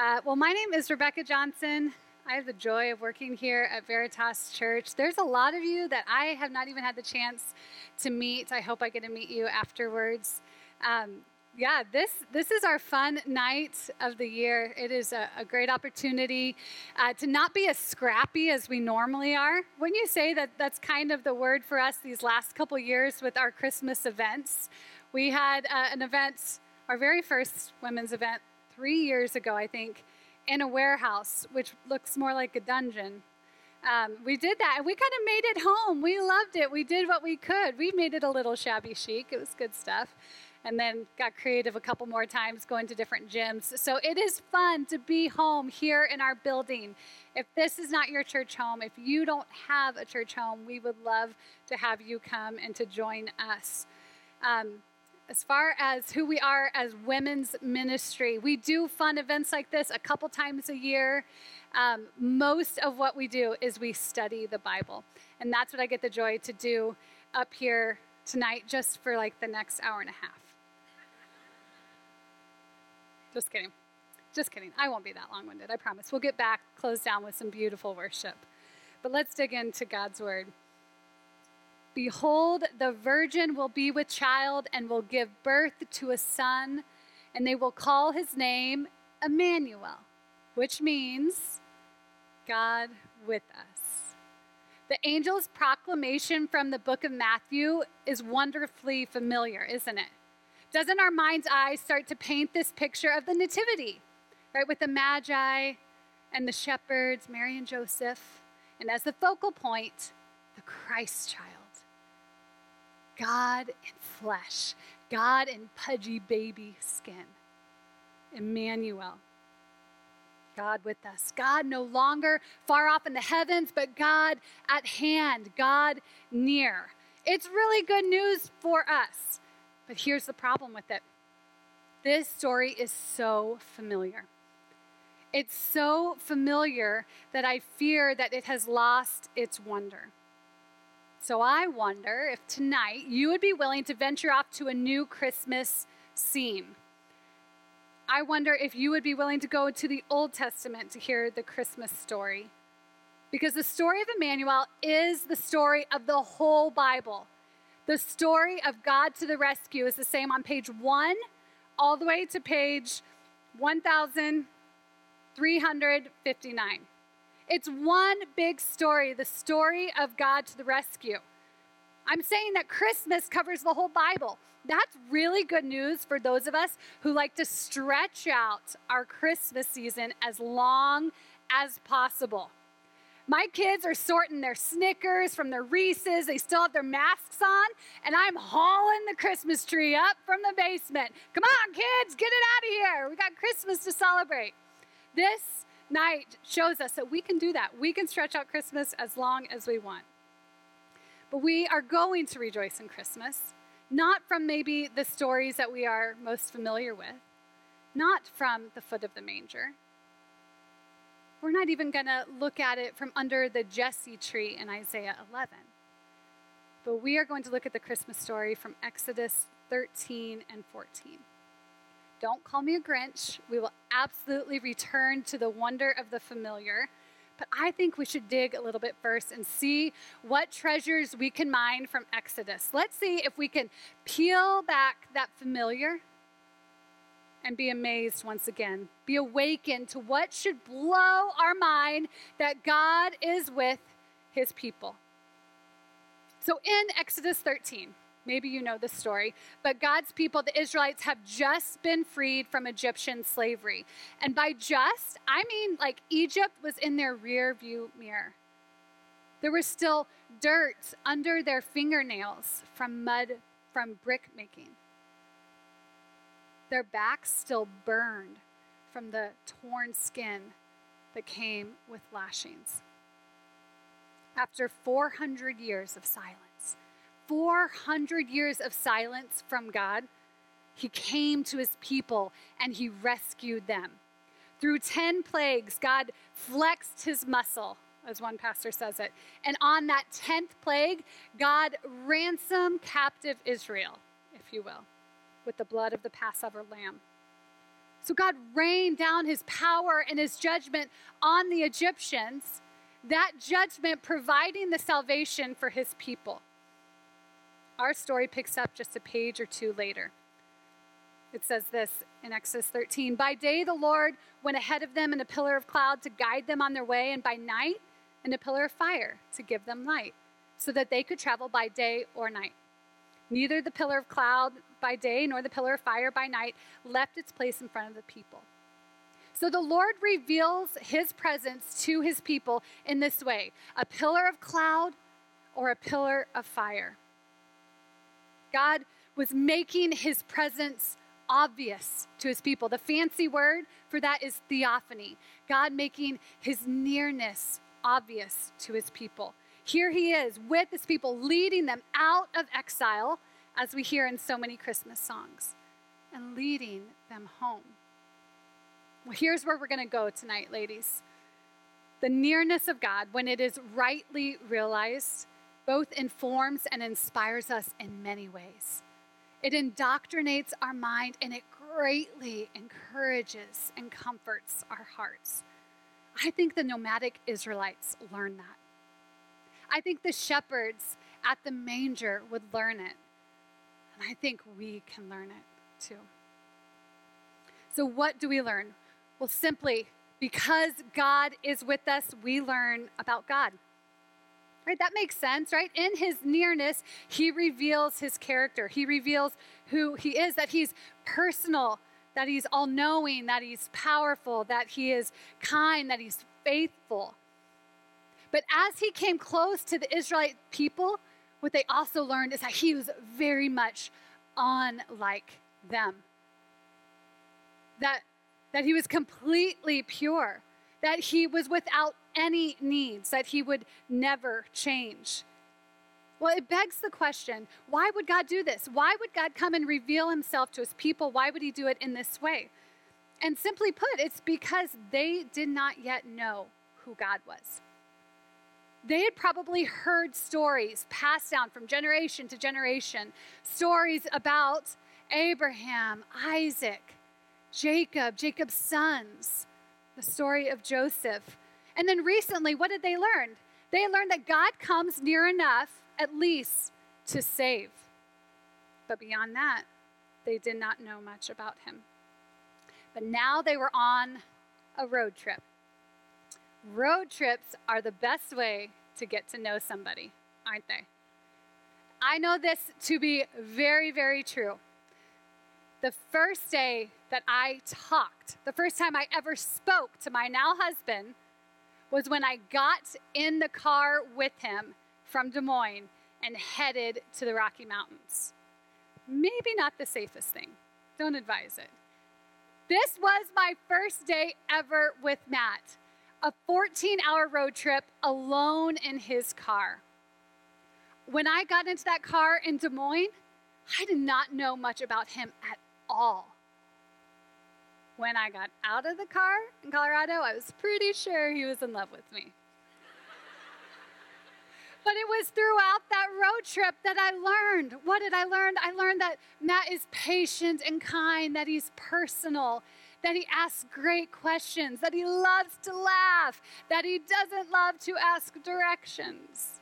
Uh, well, my name is Rebecca Johnson. I have the joy of working here at Veritas Church. There's a lot of you that I have not even had the chance to meet. I hope I get to meet you afterwards. Um, yeah, this this is our fun night of the year. It is a, a great opportunity uh, to not be as scrappy as we normally are. When you say that, that's kind of the word for us these last couple years with our Christmas events. We had uh, an event, our very first women's event, three years ago, I think, in a warehouse, which looks more like a dungeon. Um, we did that and we kind of made it home. We loved it. We did what we could. We made it a little shabby chic. It was good stuff and then got creative a couple more times going to different gyms. So it is fun to be home here in our building. If this is not your church home, if you don't have a church home, we would love to have you come and to join us. Um, as far as who we are as women's ministry, we do fun events like this a couple times a year. Um, most of what we do is we study the Bible. And that's what I get the joy to do up here tonight, just for like the next hour and a half. Just kidding. Just kidding. I won't be that long winded, I promise. We'll get back, close down with some beautiful worship. But let's dig into God's word. Behold, the virgin will be with child and will give birth to a son, and they will call his name Emmanuel, which means God with us. The angel's proclamation from the book of Matthew is wonderfully familiar, isn't it? Doesn't our mind's eye start to paint this picture of the Nativity, right? With the Magi and the shepherds, Mary and Joseph, and as the focal point, the Christ child. God in flesh, God in pudgy baby skin. Emmanuel. God with us. God no longer far off in the heavens, but God at hand, God near. It's really good news for us. But here's the problem with it this story is so familiar. It's so familiar that I fear that it has lost its wonder. So I wonder if tonight you would be willing to venture off to a new Christmas scene. I wonder if you would be willing to go to the Old Testament to hear the Christmas story. Because the story of Emmanuel is the story of the whole Bible. The story of God to the rescue is the same on page one all the way to page 1359. It's one big story, the story of God to the rescue. I'm saying that Christmas covers the whole Bible. That's really good news for those of us who like to stretch out our Christmas season as long as possible. My kids are sorting their Snickers from their Reese's. They still have their masks on, and I'm hauling the Christmas tree up from the basement. Come on, kids, get it out of here. We got Christmas to celebrate. This night shows us that we can do that. We can stretch out Christmas as long as we want. But we are going to rejoice in Christmas, not from maybe the stories that we are most familiar with, not from the foot of the manger we're not even going to look at it from under the Jesse tree in Isaiah 11. But we are going to look at the Christmas story from Exodus 13 and 14. Don't call me a Grinch. We will absolutely return to the wonder of the familiar. But I think we should dig a little bit first and see what treasures we can mine from Exodus. Let's see if we can peel back that familiar and be amazed once again. Be awakened to what should blow our mind that God is with his people. So in Exodus 13, maybe you know the story, but God's people, the Israelites, have just been freed from Egyptian slavery. And by just, I mean like Egypt was in their rear view mirror. There was still dirt under their fingernails from mud from brick making. Their backs still burned from the torn skin that came with lashings. After 400 years of silence, 400 years of silence from God, he came to his people and he rescued them. Through 10 plagues, God flexed his muscle, as one pastor says it. And on that 10th plague, God ransomed captive Israel, if you will with the blood of the Passover lamb. So God rained down his power and his judgment on the Egyptians, that judgment providing the salvation for his people. Our story picks up just a page or two later. It says this in Exodus 13 By day, the Lord went ahead of them in a pillar of cloud to guide them on their way, and by night, in a pillar of fire to give them light, so that they could travel by day or night. Neither the pillar of cloud by day nor the pillar of fire by night left its place in front of the people. So the Lord reveals his presence to his people in this way a pillar of cloud or a pillar of fire. God was making his presence obvious to his people. The fancy word for that is theophany. God making his nearness obvious to his people. Here he is with his people, leading them out of exile, as we hear in so many Christmas songs, and leading them home. Well, here's where we're going to go tonight, ladies. The nearness of God, when it is rightly realized, both informs and inspires us in many ways. It indoctrinates our mind and it greatly encourages and comforts our hearts. I think the nomadic Israelites learned that. I think the shepherds at the manger would learn it. And I think we can learn it too. So, what do we learn? Well, simply because God is with us, we learn about God. Right? That makes sense, right? In his nearness, he reveals his character. He reveals who he is, that he's personal, that he's all knowing, that he's powerful, that he is kind, that he's faithful. But as he came close to the Israelite people, what they also learned is that he was very much unlike them. That, that he was completely pure, that he was without any needs, that he would never change. Well, it begs the question why would God do this? Why would God come and reveal himself to his people? Why would he do it in this way? And simply put, it's because they did not yet know who God was. They had probably heard stories passed down from generation to generation, stories about Abraham, Isaac, Jacob, Jacob's sons, the story of Joseph. And then recently, what did they learn? They learned that God comes near enough, at least, to save. But beyond that, they did not know much about him. But now they were on a road trip. Road trips are the best way to get to know somebody, aren't they? I know this to be very, very true. The first day that I talked, the first time I ever spoke to my now husband, was when I got in the car with him from Des Moines and headed to the Rocky Mountains. Maybe not the safest thing. Don't advise it. This was my first day ever with Matt a 14 hour road trip alone in his car. When I got into that car in Des Moines, I did not know much about him at all. When I got out of the car in Colorado, I was pretty sure he was in love with me. But it was throughout that road trip that I learned. What did I learn? I learned that Matt is patient and kind, that he's personal, that he asks great questions, that he loves to laugh, that he doesn't love to ask directions.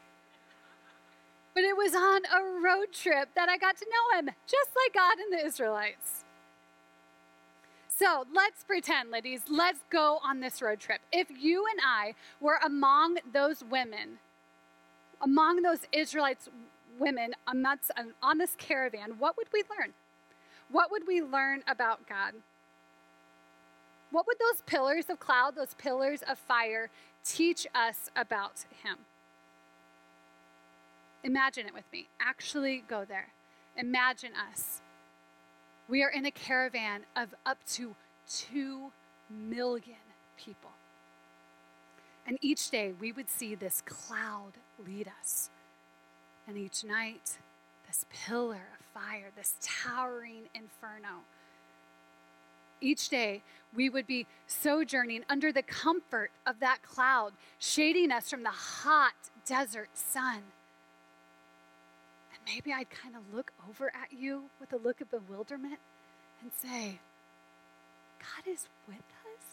But it was on a road trip that I got to know him, just like God and the Israelites. So let's pretend, ladies, let's go on this road trip. If you and I were among those women, among those Israelites women on this caravan, what would we learn? What would we learn about God? What would those pillars of cloud, those pillars of fire, teach us about Him? Imagine it with me. Actually go there. Imagine us. We are in a caravan of up to 2 million people. And each day we would see this cloud lead us. And each night, this pillar of fire, this towering inferno each day, we would be sojourning under the comfort of that cloud, shading us from the hot desert sun. Maybe I'd kind of look over at you with a look of bewilderment and say, God is with us.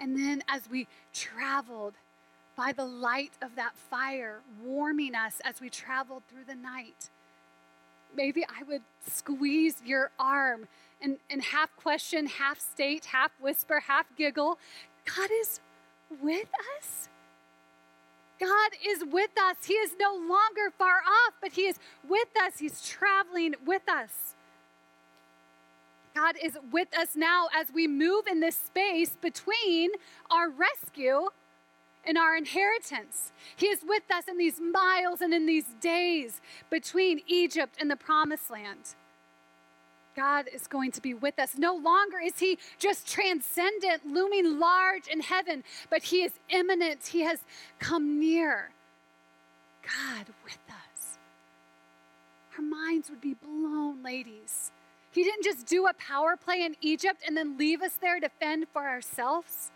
And then as we traveled by the light of that fire, warming us as we traveled through the night, maybe I would squeeze your arm and, and half question, half state, half whisper, half giggle. God is with us. God is with us. He is no longer far off, but He is with us. He's traveling with us. God is with us now as we move in this space between our rescue and our inheritance. He is with us in these miles and in these days between Egypt and the promised land. God is going to be with us. No longer is He just transcendent, looming large in heaven, but He is immanent. He has come near. God with us. Our minds would be blown, ladies. He didn't just do a power play in Egypt and then leave us there to fend for ourselves.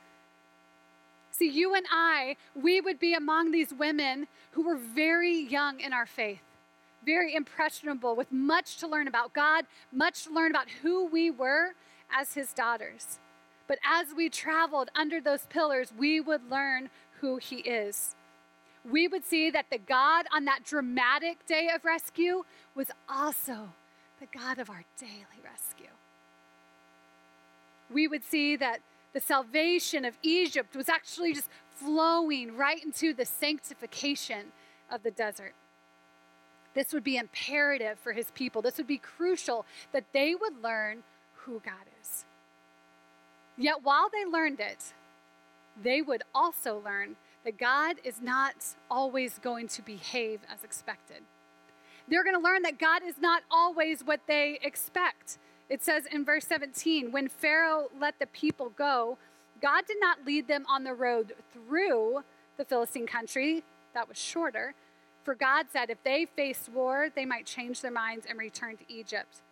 See, you and I, we would be among these women who were very young in our faith very impressionable with much to learn about God, much to learn about who we were as his daughters. But as we traveled under those pillars, we would learn who he is. We would see that the God on that dramatic day of rescue was also the God of our daily rescue. We would see that the salvation of Egypt was actually just flowing right into the sanctification of the desert. This would be imperative for his people. This would be crucial that they would learn who God is. Yet while they learned it, they would also learn that God is not always going to behave as expected. They're going to learn that God is not always what they expect. It says in verse 17 when Pharaoh let the people go, God did not lead them on the road through the Philistine country, that was shorter, for God said if they faced war, they might change their minds and return to Egypt.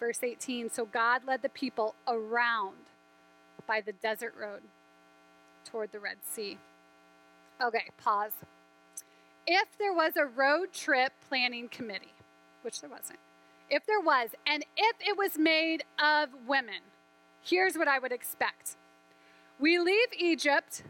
Verse 18 So God led the people around by the desert road toward the Red Sea. Okay, pause. If there was a road trip planning committee, which there wasn't, if there was, and if it was made of women, here's what I would expect. We leave Egypt,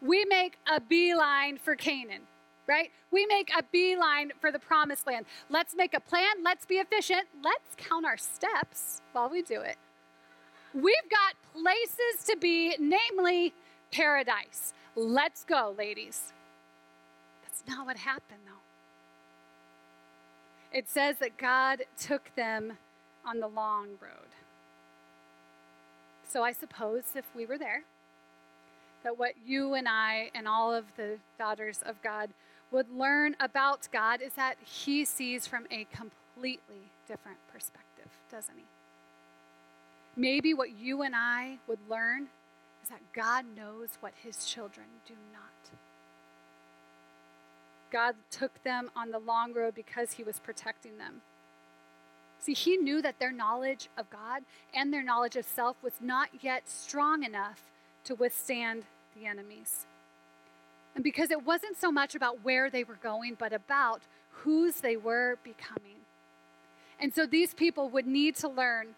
we make a beeline for Canaan right? We make a beeline for the promised land. Let's make a plan. Let's be efficient. Let's count our steps while we do it. We've got places to be, namely paradise. Let's go, ladies. That's not what happened, though. It says that God took them on the long road. So I suppose if we were there, that what you and I and all of the daughters of God would learn about God is that he sees from a completely different perspective, doesn't he? Maybe what you and I would learn is that God knows what his children do not. God took them on the long road because he was protecting them. See, he knew that their knowledge of God and their knowledge of self was not yet strong enough to withstand the enemies. And because it wasn't so much about where they were going, but about whose they were becoming. And so these people would need to learn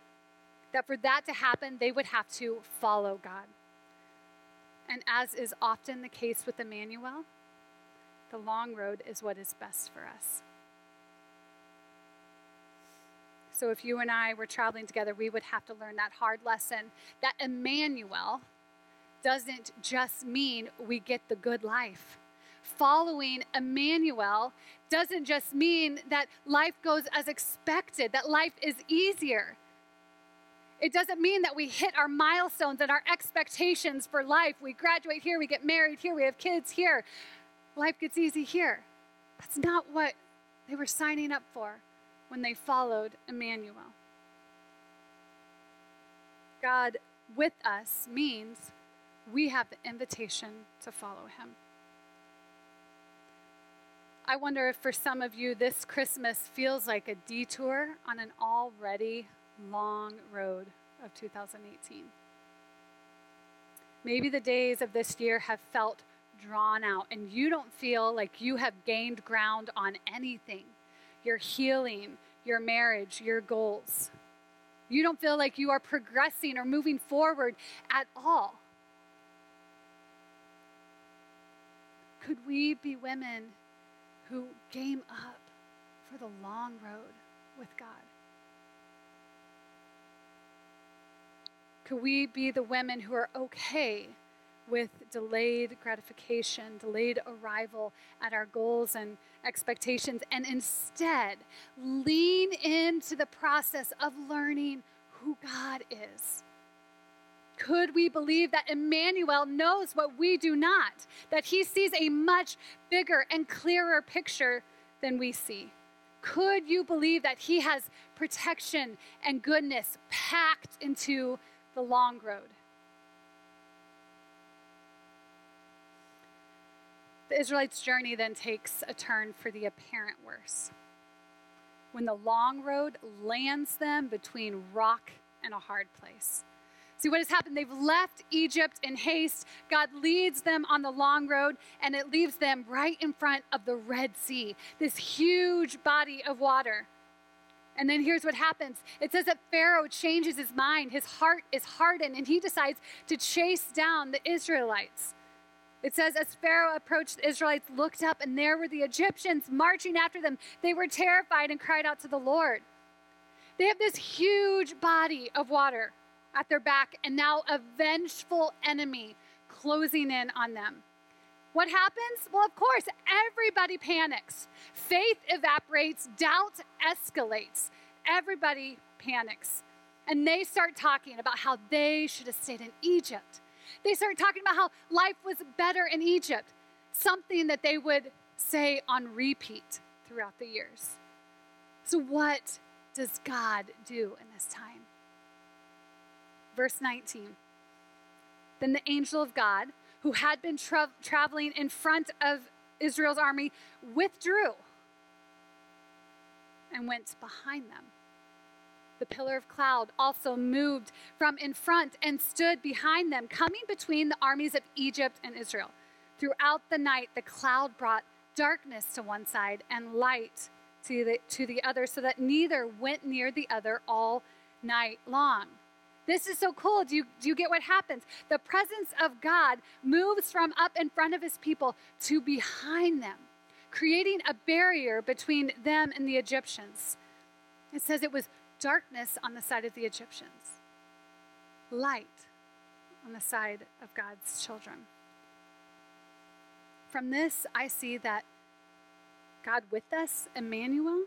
that for that to happen, they would have to follow God. And as is often the case with Emmanuel, the long road is what is best for us. So if you and I were traveling together, we would have to learn that hard lesson that Emmanuel, doesn't just mean we get the good life. Following Emmanuel doesn't just mean that life goes as expected, that life is easier. It doesn't mean that we hit our milestones and our expectations for life. We graduate here, we get married here, we have kids here. Life gets easy here. That's not what they were signing up for when they followed Emmanuel. God with us means we have the invitation to follow him. I wonder if for some of you this Christmas feels like a detour on an already long road of 2018. Maybe the days of this year have felt drawn out and you don't feel like you have gained ground on anything your healing, your marriage, your goals. You don't feel like you are progressing or moving forward at all. Could we be women who game up for the long road with God? Could we be the women who are okay with delayed gratification, delayed arrival at our goals and expectations, and instead lean into the process of learning who God is? Could we believe that Emmanuel knows what we do not? That he sees a much bigger and clearer picture than we see? Could you believe that he has protection and goodness packed into the long road? The Israelites' journey then takes a turn for the apparent worse. When the long road lands them between rock and a hard place. See what has happened? They've left Egypt in haste. God leads them on the long road, and it leaves them right in front of the Red Sea, this huge body of water. And then here's what happens it says that Pharaoh changes his mind, his heart is hardened, and he decides to chase down the Israelites. It says, as Pharaoh approached, the Israelites looked up, and there were the Egyptians marching after them. They were terrified and cried out to the Lord. They have this huge body of water at their back, and now a vengeful enemy closing in on them. What happens? Well, of course, everybody panics. Faith evaporates, doubt escalates. Everybody panics. And they start talking about how they should have stayed in Egypt. They start talking about how life was better in Egypt, something that they would say on repeat throughout the years. So, what does God do in this time? Verse 19. Then the angel of God, who had been tra- traveling in front of Israel's army, withdrew and went behind them. The pillar of cloud also moved from in front and stood behind them, coming between the armies of Egypt and Israel. Throughout the night, the cloud brought darkness to one side and light to the, to the other, so that neither went near the other all night long. This is so cool. Do you, do you get what happens? The presence of God moves from up in front of his people to behind them, creating a barrier between them and the Egyptians. It says it was darkness on the side of the Egyptians, light on the side of God's children. From this, I see that God with us, Emmanuel,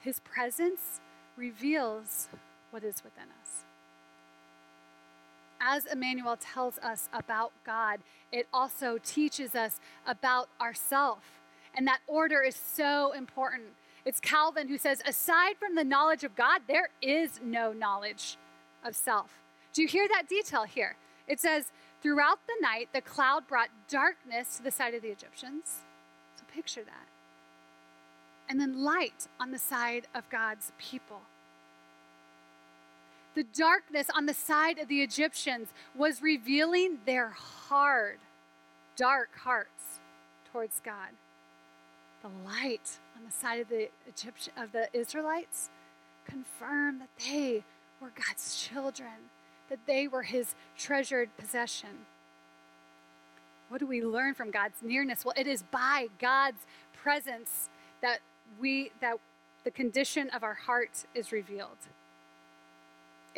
his presence reveals what is within us. As Emmanuel tells us about God, it also teaches us about ourself. And that order is so important. It's Calvin who says, aside from the knowledge of God, there is no knowledge of self. Do you hear that detail here? It says, throughout the night, the cloud brought darkness to the side of the Egyptians. So picture that. And then light on the side of God's people. The darkness on the side of the Egyptians was revealing their hard, dark hearts towards God. The light on the side of the Egyptian of the Israelites confirmed that they were God's children, that they were his treasured possession. What do we learn from God's nearness? Well, it is by God's presence that we that the condition of our heart is revealed.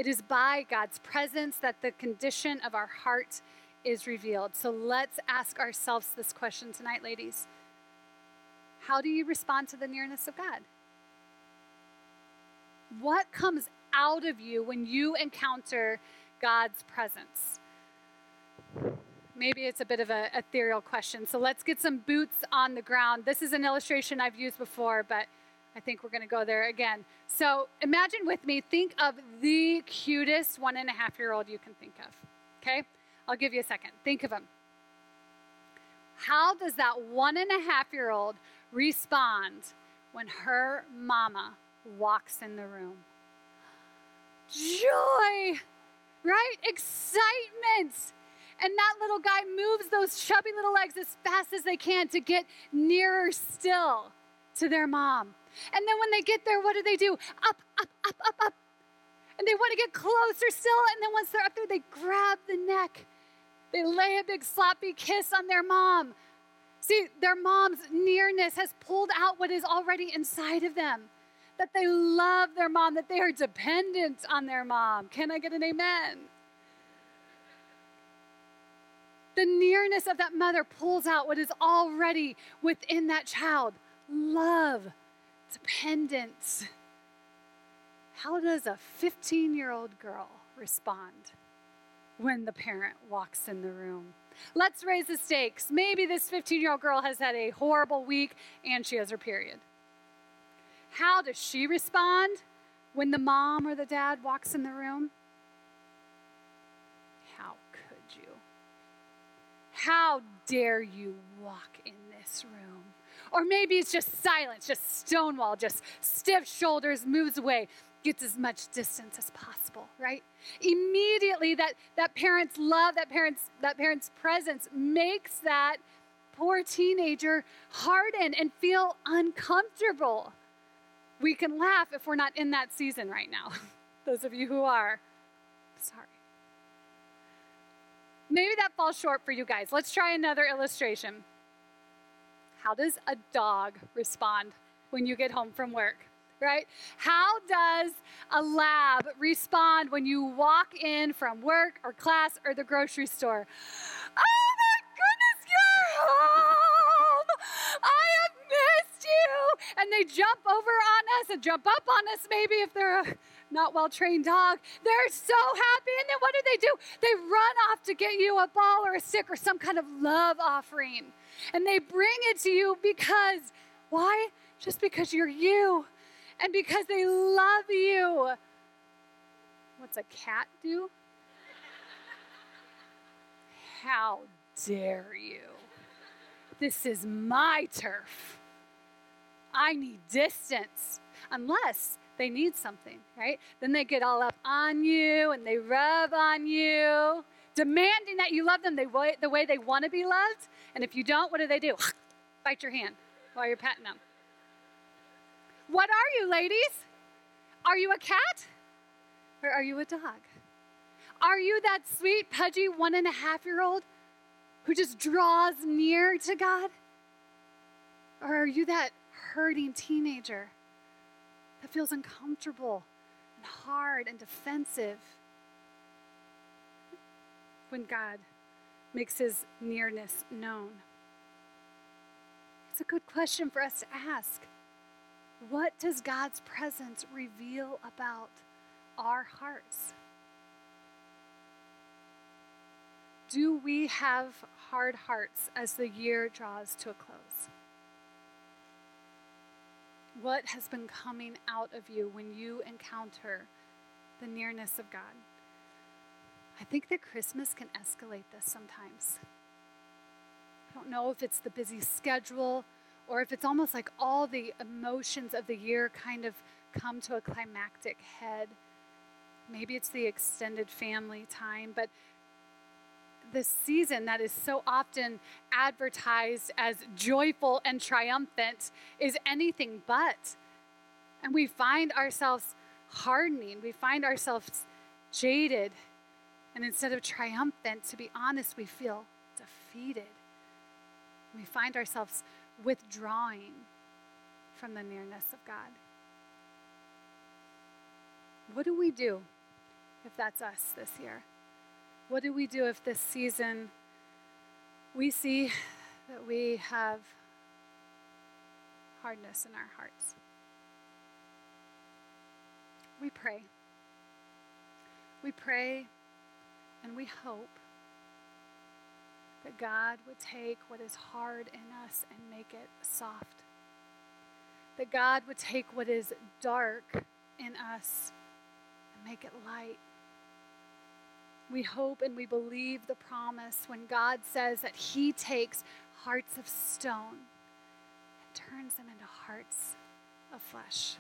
It is by God's presence that the condition of our heart is revealed. So let's ask ourselves this question tonight, ladies. How do you respond to the nearness of God? What comes out of you when you encounter God's presence? Maybe it's a bit of an ethereal question. So let's get some boots on the ground. This is an illustration I've used before, but I think we're going to go there again. So imagine with me, think of the cutest one and a half year old you can think of. Okay? I'll give you a second. Think of him. How does that one and a half year old respond when her mama walks in the room? Joy, right? Excitement. And that little guy moves those chubby little legs as fast as they can to get nearer still to their mom. And then when they get there, what do they do? Up, up, up, up, up. And they want to get closer still. And then once they're up there, they grab the neck. They lay a big sloppy kiss on their mom. See, their mom's nearness has pulled out what is already inside of them. That they love their mom, that they are dependent on their mom. Can I get an amen? The nearness of that mother pulls out what is already within that child love, dependence. How does a 15 year old girl respond when the parent walks in the room? Let's raise the stakes. Maybe this 15 year old girl has had a horrible week and she has her period. How does she respond when the mom or the dad walks in the room? How could you? How dare you walk in this room? Or maybe it's just silence, just stonewall, just stiff shoulders, moves away, gets as much distance as possible, right? Immediately that, that parent's love, that parent's, that parent's presence makes that poor teenager harden and feel uncomfortable. We can laugh if we're not in that season right now. Those of you who are, sorry. Maybe that falls short for you guys. Let's try another illustration. How does a dog respond when you get home from work? Right? How does a lab respond when you walk in from work or class or the grocery store? Oh my goodness, you're home! I have missed you! And they jump over on us and jump up on us, maybe if they're a not well trained dog. They're so happy. And then what do they do? They run off to get you a ball or a stick or some kind of love offering. And they bring it to you because, why? Just because you're you and because they love you. What's a cat do? How dare you? This is my turf. I need distance. Unless they need something, right? Then they get all up on you and they rub on you, demanding that you love them the way, the way they want to be loved. And if you don't, what do they do? Bite your hand while you're petting them. What are you, ladies? Are you a cat or are you a dog? Are you that sweet, pudgy one and a half year old who just draws near to God? Or are you that hurting teenager that feels uncomfortable and hard and defensive when God makes his nearness known? It's a good question for us to ask. What does God's presence reveal about our hearts? Do we have hard hearts as the year draws to a close? What has been coming out of you when you encounter the nearness of God? I think that Christmas can escalate this sometimes. I don't know if it's the busy schedule or if it's almost like all the emotions of the year kind of come to a climactic head. Maybe it's the extended family time, but this season that is so often advertised as joyful and triumphant is anything but. And we find ourselves hardening, we find ourselves jaded. And instead of triumphant, to be honest, we feel defeated. We find ourselves withdrawing from the nearness of God. What do we do if that's us this year? What do we do if this season we see that we have hardness in our hearts? We pray. We pray and we hope that God would take what is hard in us and make it soft. That God would take what is dark in us and make it light. We hope and we believe the promise when God says that He takes hearts of stone and turns them into hearts of flesh.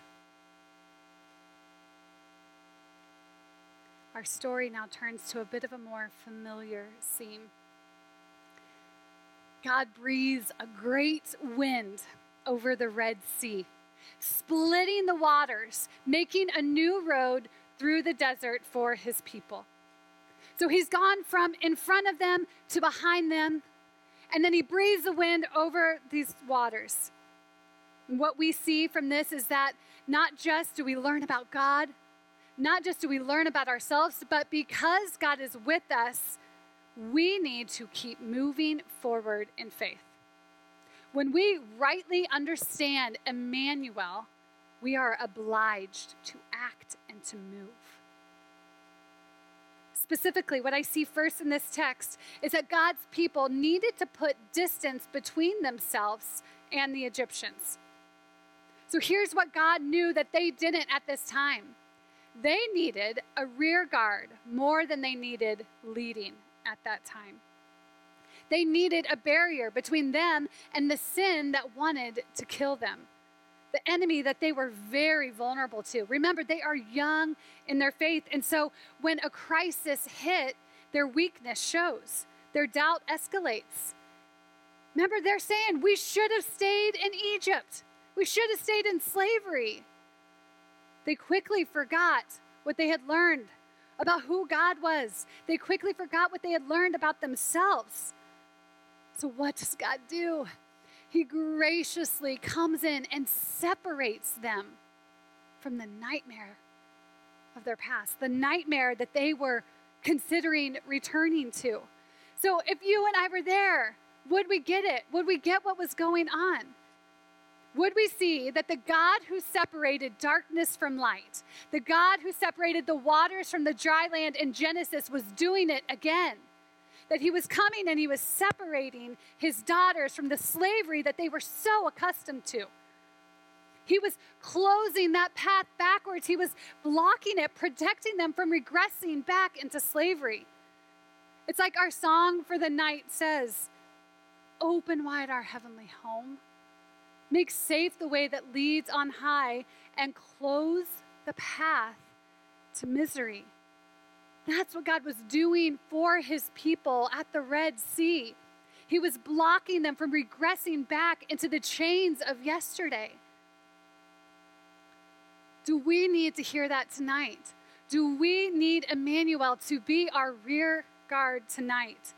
Our story now turns to a bit of a more familiar scene. God breathes a great wind over the Red Sea, splitting the waters, making a new road through the desert for his people. So he's gone from in front of them to behind them, and then he breathes the wind over these waters. And what we see from this is that not just do we learn about God, not just do we learn about ourselves, but because God is with us, we need to keep moving forward in faith. When we rightly understand Emmanuel, we are obliged to act and to move. Specifically, what I see first in this text is that God's people needed to put distance between themselves and the Egyptians. So here's what God knew that they didn't at this time they needed a rear guard more than they needed leading at that time. They needed a barrier between them and the sin that wanted to kill them, the enemy that they were very vulnerable to. Remember, they are young in their faith. And so when a crisis hit, their weakness shows, their doubt escalates. Remember, they're saying, We should have stayed in Egypt, we should have stayed in slavery. They quickly forgot what they had learned about who God was. They quickly forgot what they had learned about themselves. So, what does God do? He graciously comes in and separates them from the nightmare of their past, the nightmare that they were considering returning to. So, if you and I were there, would we get it? Would we get what was going on? Would we see that the God who separated darkness from light, the God who separated the waters from the dry land in Genesis, was doing it again. That he was coming and he was separating his daughters from the slavery that they were so accustomed to. He was closing that path backwards. He was blocking it, protecting them from regressing back into slavery. It's like our song for the night says Open wide our heavenly home Make safe the way that leads on high and close the path to misery. That's what God was doing for his people at the Red Sea. He was blocking them from regressing back into the chains of yesterday. Do we need to hear that tonight? Do we need Emmanuel to be our rear guard tonight?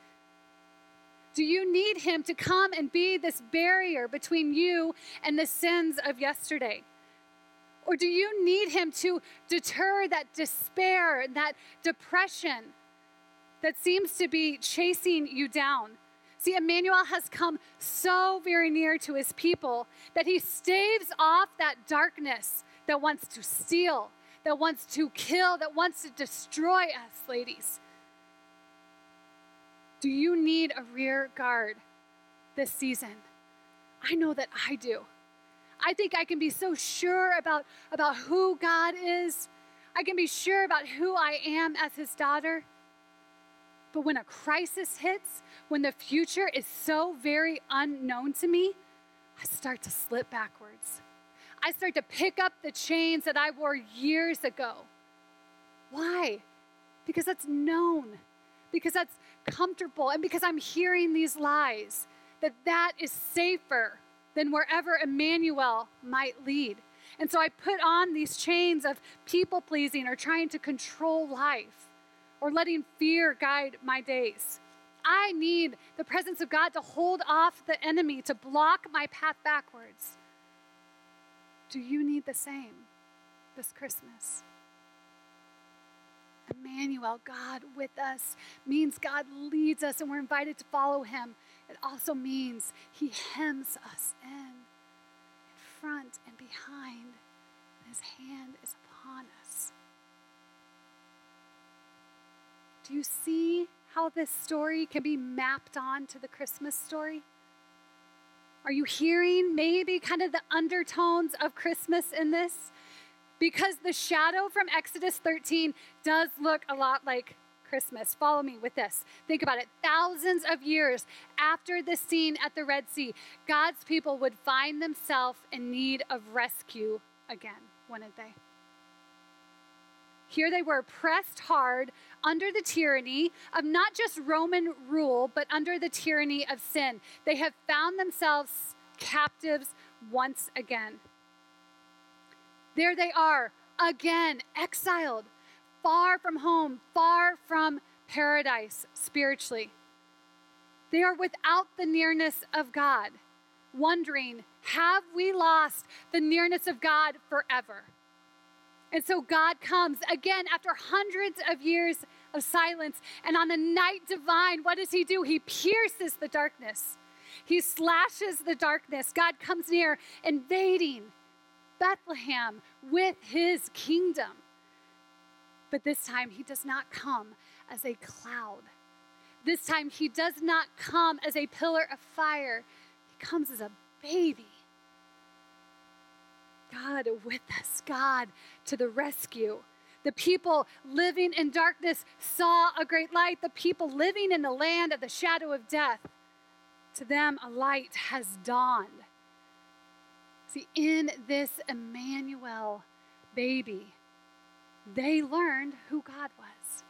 Do you need Him to come and be this barrier between you and the sins of yesterday? Or do you need Him to deter that despair, that depression that seems to be chasing you down? See, Emmanuel has come so very near to his people that he staves off that darkness that wants to steal, that wants to kill, that wants to destroy us, ladies. Do you need a rear guard this season? I know that I do. I think I can be so sure about, about who God is. I can be sure about who I am as his daughter. But when a crisis hits, when the future is so very unknown to me, I start to slip backwards. I start to pick up the chains that I wore years ago. Why? Because that's known because that's comfortable and because I'm hearing these lies, that that is safer than wherever Emmanuel might lead. And so I put on these chains of people pleasing or trying to control life or letting fear guide my days. I need the presence of God to hold off the enemy, to block my path backwards. Do you need the same this Christmas? Emmanuel, God with us, means God leads us and we're invited to follow him. It also means he hems us in, in front and behind. His hand is upon us. Do you see how this story can be mapped on to the Christmas story? Are you hearing maybe kind of the undertones of Christmas in this? Because the shadow from Exodus 13 does look a lot like Christmas. Follow me with this. Think about it. Thousands of years after the scene at the Red Sea, God's people would find themselves in need of rescue again, wouldn't they? Here they were pressed hard under the tyranny of not just Roman rule, but under the tyranny of sin. They have found themselves captives once again. There they are, again, exiled, far from home, far from paradise spiritually. They are without the nearness of God, wondering, have we lost the nearness of God forever? And so God comes again after hundreds of years of silence. And on a night divine, what does he do? He pierces the darkness, he slashes the darkness. God comes near, invading Bethlehem with his kingdom. But this time, he does not come as a cloud. This time, he does not come as a pillar of fire. He comes as a baby. God with us, God to the rescue. The people living in darkness saw a great light. The people living in the land of the shadow of death, to them a light has dawned. See, in this Emmanuel baby, they learned who God was.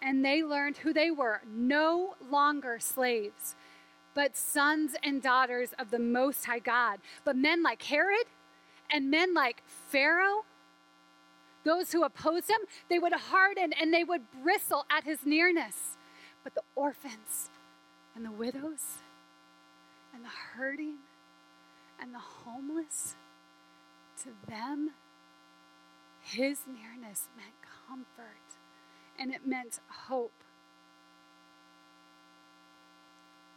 And they learned who they were no longer slaves, but sons and daughters of the Most High God. But men like Herod and men like Pharaoh, those who opposed him, they would harden and they would bristle at his nearness. But the orphans and the widows and the hurting and the homeless, to them, his nearness meant comfort and it meant hope.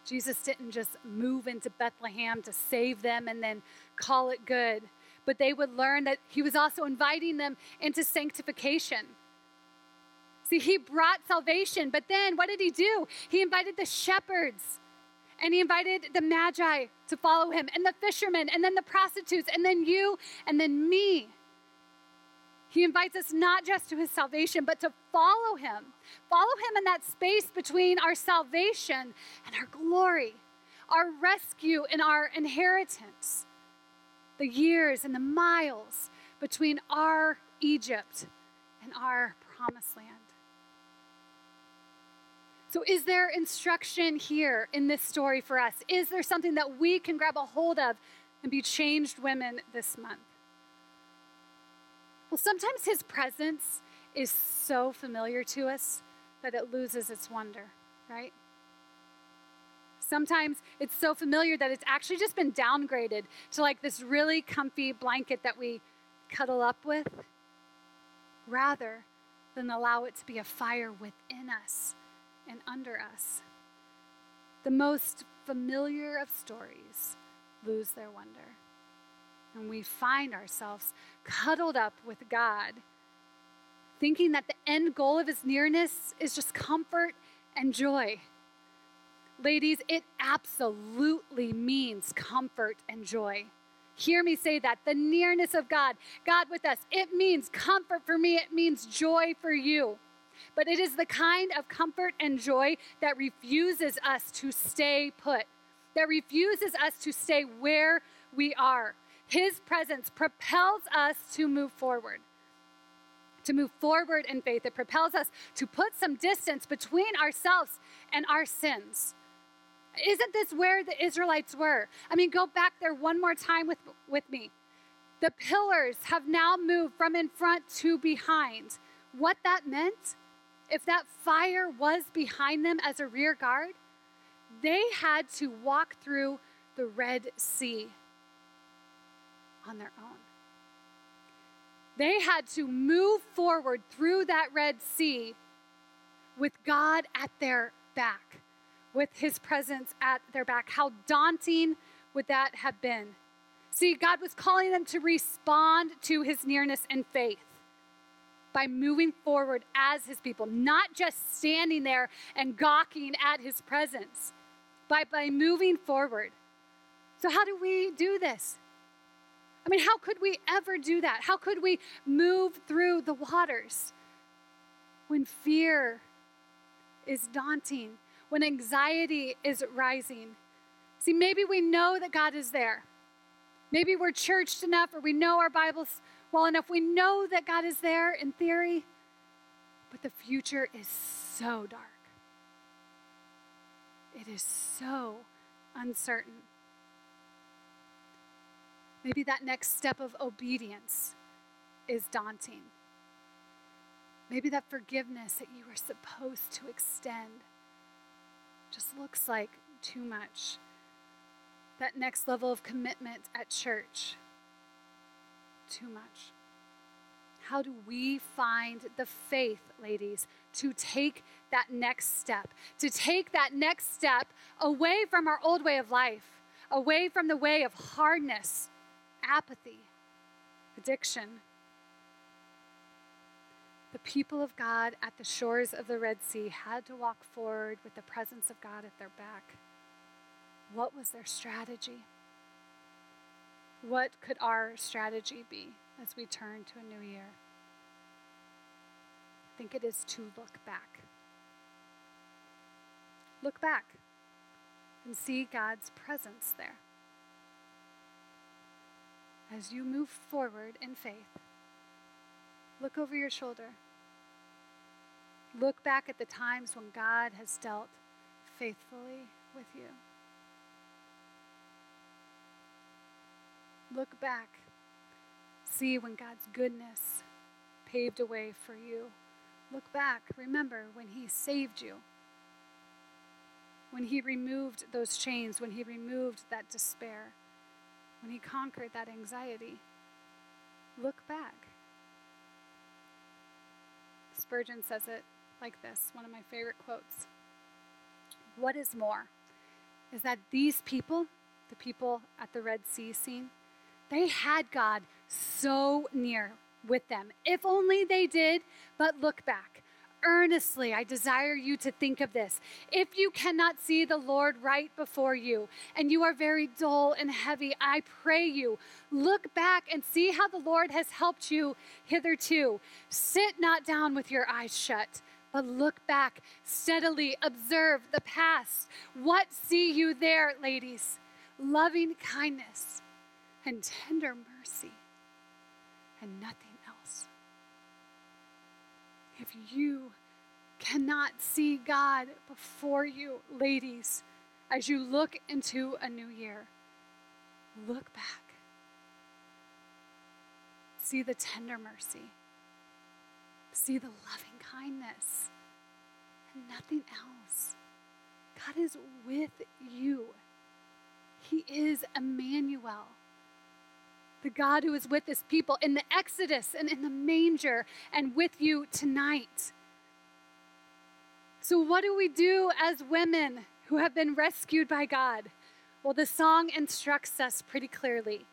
Jesus didn't just move into Bethlehem to save them and then call it good, but they would learn that he was also inviting them into sanctification. See, he brought salvation, but then what did he do? He invited the shepherds and he invited the magi to follow him, and the fishermen, and then the prostitutes, and then you, and then me. He invites us not just to his salvation, but to follow him. Follow him in that space between our salvation and our glory, our rescue and our inheritance, the years and the miles between our Egypt and our promised land. So, is there instruction here in this story for us? Is there something that we can grab a hold of and be changed women this month? Well, sometimes his presence is so familiar to us that it loses its wonder, right? Sometimes it's so familiar that it's actually just been downgraded to like this really comfy blanket that we cuddle up with, rather than allow it to be a fire within us and under us. The most familiar of stories lose their wonder. And we find ourselves cuddled up with God, thinking that the end goal of his nearness is just comfort and joy. Ladies, it absolutely means comfort and joy. Hear me say that. The nearness of God, God with us, it means comfort for me, it means joy for you. But it is the kind of comfort and joy that refuses us to stay put, that refuses us to stay where we are. His presence propels us to move forward, to move forward in faith. It propels us to put some distance between ourselves and our sins. Isn't this where the Israelites were? I mean, go back there one more time with, with me. The pillars have now moved from in front to behind. What that meant if that fire was behind them as a rear guard, they had to walk through the Red Sea on their own. They had to move forward through that Red Sea with God at their back, with His presence at their back. How daunting would that have been? See, God was calling them to respond to His nearness and faith by moving forward as his people, not just standing there and gawking at his presence, but by moving forward. So, how do we do this? I mean, how could we ever do that? How could we move through the waters when fear is daunting, when anxiety is rising? See, maybe we know that God is there. Maybe we're churched enough or we know our Bibles well enough. We know that God is there in theory, but the future is so dark. It is so uncertain. Maybe that next step of obedience is daunting. Maybe that forgiveness that you were supposed to extend just looks like too much. That next level of commitment at church, too much. How do we find the faith, ladies, to take that next step, to take that next step away from our old way of life, away from the way of hardness, apathy, addiction? The people of God at the shores of the Red Sea had to walk forward with the presence of God at their back. What was their strategy? What could our strategy be as we turn to a new year? I think it is to look back. Look back and see God's presence there. As you move forward in faith, look over your shoulder. Look back at the times when God has dealt faithfully with you. Look back. See when God's goodness paved a way for you. Look back. Remember when He saved you. When He removed those chains, when He removed that despair, when He conquered that anxiety. Look back. Spurgeon says it like this one of my favorite quotes. What is more is that these people, the people at the Red Sea scene, they had God so near with them. If only they did, but look back. Earnestly, I desire you to think of this. If you cannot see the Lord right before you and you are very dull and heavy, I pray you, look back and see how the Lord has helped you hitherto. Sit not down with your eyes shut but look back steadily, observe the past. What see you there, ladies? Loving kindness and tender mercy, and nothing else. If you cannot see God before you, ladies, as you look into a new year, look back. See the tender mercy. See the loving kindness and nothing else. God is with you. He is Emmanuel the God who is with his people in the Exodus and in the manger and with you tonight. So, what do we do as women who have been rescued by God? Well, the song instructs us pretty clearly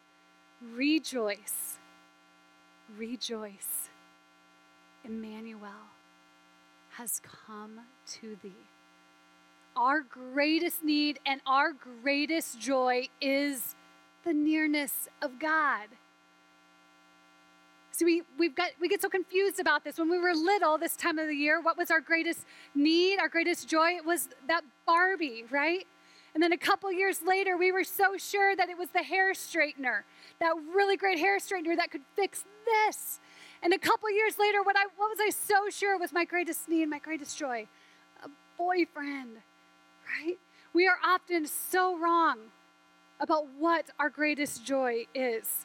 rejoice, rejoice. Emmanuel has come to thee. Our greatest need and our greatest joy is the nearness of God. So we, we've got, we get so confused about this. When we were little this time of the year, what was our greatest need, our greatest joy? It was that Barbie, right? And then a couple years later, we were so sure that it was the hair straightener, that really great hair straightener that could fix this. And a couple years later, what, I, what was I so sure was my greatest need, my greatest joy? A boyfriend, right? We are often so wrong about what our greatest joy is.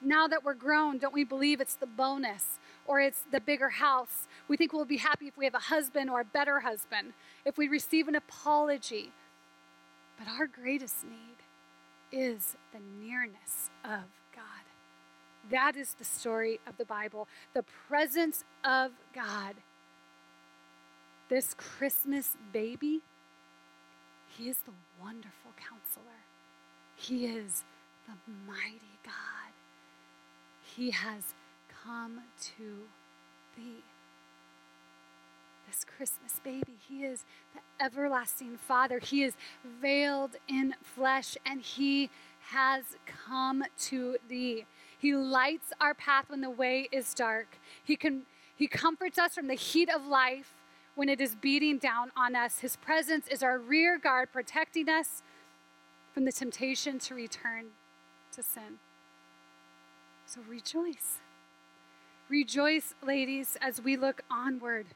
Now that we're grown, don't we believe it's the bonus or it's the bigger house? We think we'll be happy if we have a husband or a better husband, if we receive an apology. But our greatest need is the nearness of God. That is the story of the Bible, the presence of God. This Christmas baby, he is the wonderful counselor. He is the mighty God. He has come to thee. This Christmas baby, He is the everlasting Father. He is veiled in flesh and He has come to thee. He lights our path when the way is dark. He can he comforts us from the heat of life when it is beating down on us. His presence is our rear guard protecting us from the temptation to return to sin. So rejoice. Rejoice, ladies, as we look onward.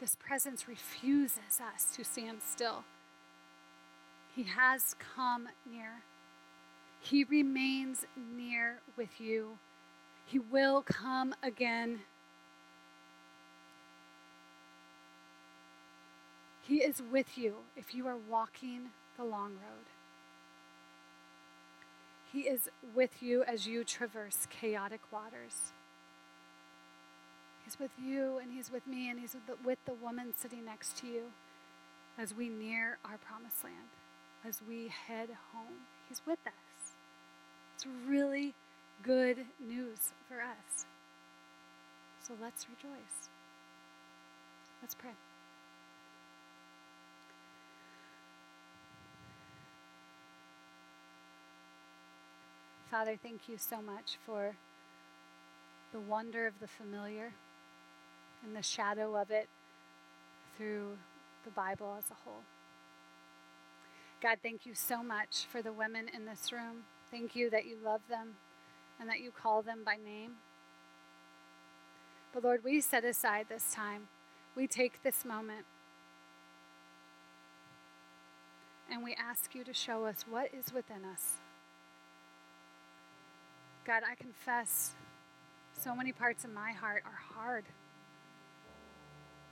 This presence refuses us to stand still. He has come near. He remains near with you. He will come again. He is with you if you are walking the long road. He is with you as you traverse chaotic waters. He's with you and He's with me and He's with the, with the woman sitting next to you as we near our promised land, as we head home. He's with us. It's really good news for us. So let's rejoice. Let's pray. Father, thank you so much for the wonder of the familiar and the shadow of it through the Bible as a whole. God, thank you so much for the women in this room. Thank you that you love them and that you call them by name. But Lord, we set aside this time. We take this moment and we ask you to show us what is within us. God, I confess so many parts of my heart are hard.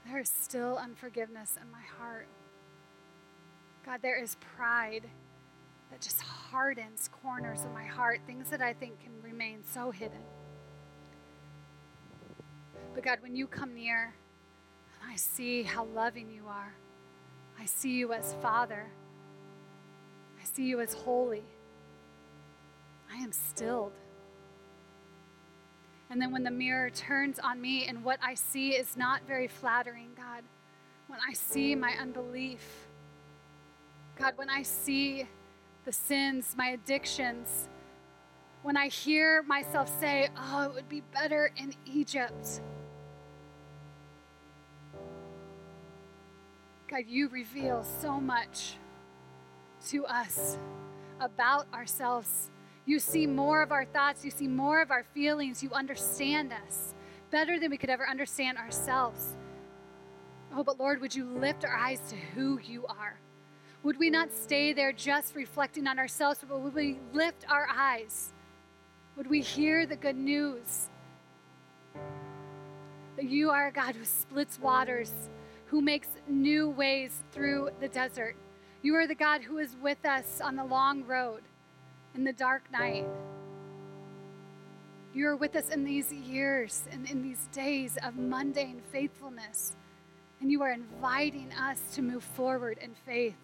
There is still unforgiveness in my heart. God, there is pride that just hardens corners of my heart, things that I think can remain so hidden. But God, when you come near, and I see how loving you are, I see you as Father, I see you as holy, I am stilled. And then when the mirror turns on me and what I see is not very flattering, God, when I see my unbelief, God, when I see the sins, my addictions, when I hear myself say, Oh, it would be better in Egypt. God, you reveal so much to us about ourselves you see more of our thoughts, you see more of our feelings, you understand us better than we could ever understand ourselves. Oh, but Lord, would you lift our eyes to who you are? Would we not stay there just reflecting on ourselves, but would we lift our eyes? Would we hear the good news? That you are a God who splits waters, who makes new ways through the desert. You are the God who is with us on the long road in the dark night. You are with us in these years and in these days of mundane faithfulness. And you are inviting us to move forward in faith.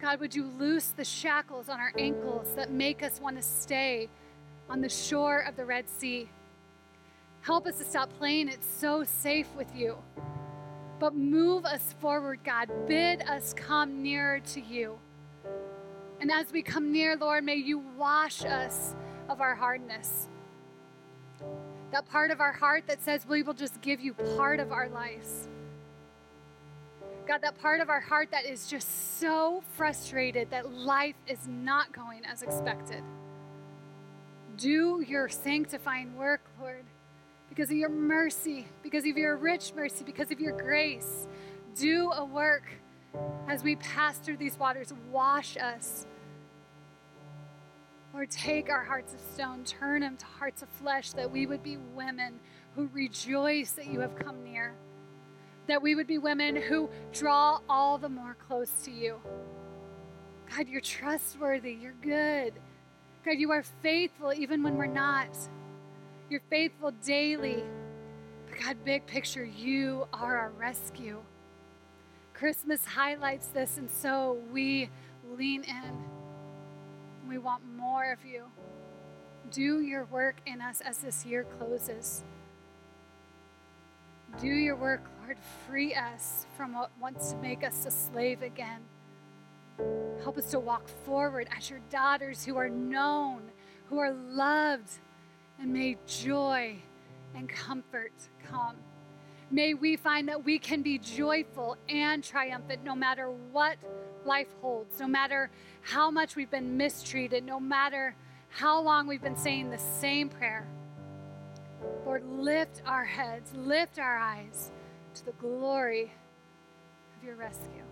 God, would you loose the shackles on our ankles that make us want to stay on the shore of the Red Sea? Help us to stop playing it so safe with you. But move us forward, God. Bid us come nearer to you. And as we come near, Lord, may you wash us of our hardness. That part of our heart that says we will just give you part of our lives. God, that part of our heart that is just so frustrated that life is not going as expected. Do your sanctifying work, Lord, because of your mercy, because of your rich mercy, because of your grace. Do a work as we pass through these waters, wash us. Lord, take our hearts of stone, turn them to hearts of flesh, that we would be women who rejoice that you have come near, that we would be women who draw all the more close to you. God, you're trustworthy, you're good. God, you are faithful even when we're not. You're faithful daily. But God, big picture, you are our rescue. Christmas highlights this, and so we lean in. We want more of you. Do your work in us as this year closes. Do your work, Lord. Free us from what wants to make us a slave again. Help us to walk forward as your daughters who are known, who are loved, and may joy and comfort come. May we find that we can be joyful and triumphant no matter what life holds, no matter how much we've been mistreated, no matter how long we've been saying the same prayer. Lord, lift our heads, lift our eyes to the glory of your rescue.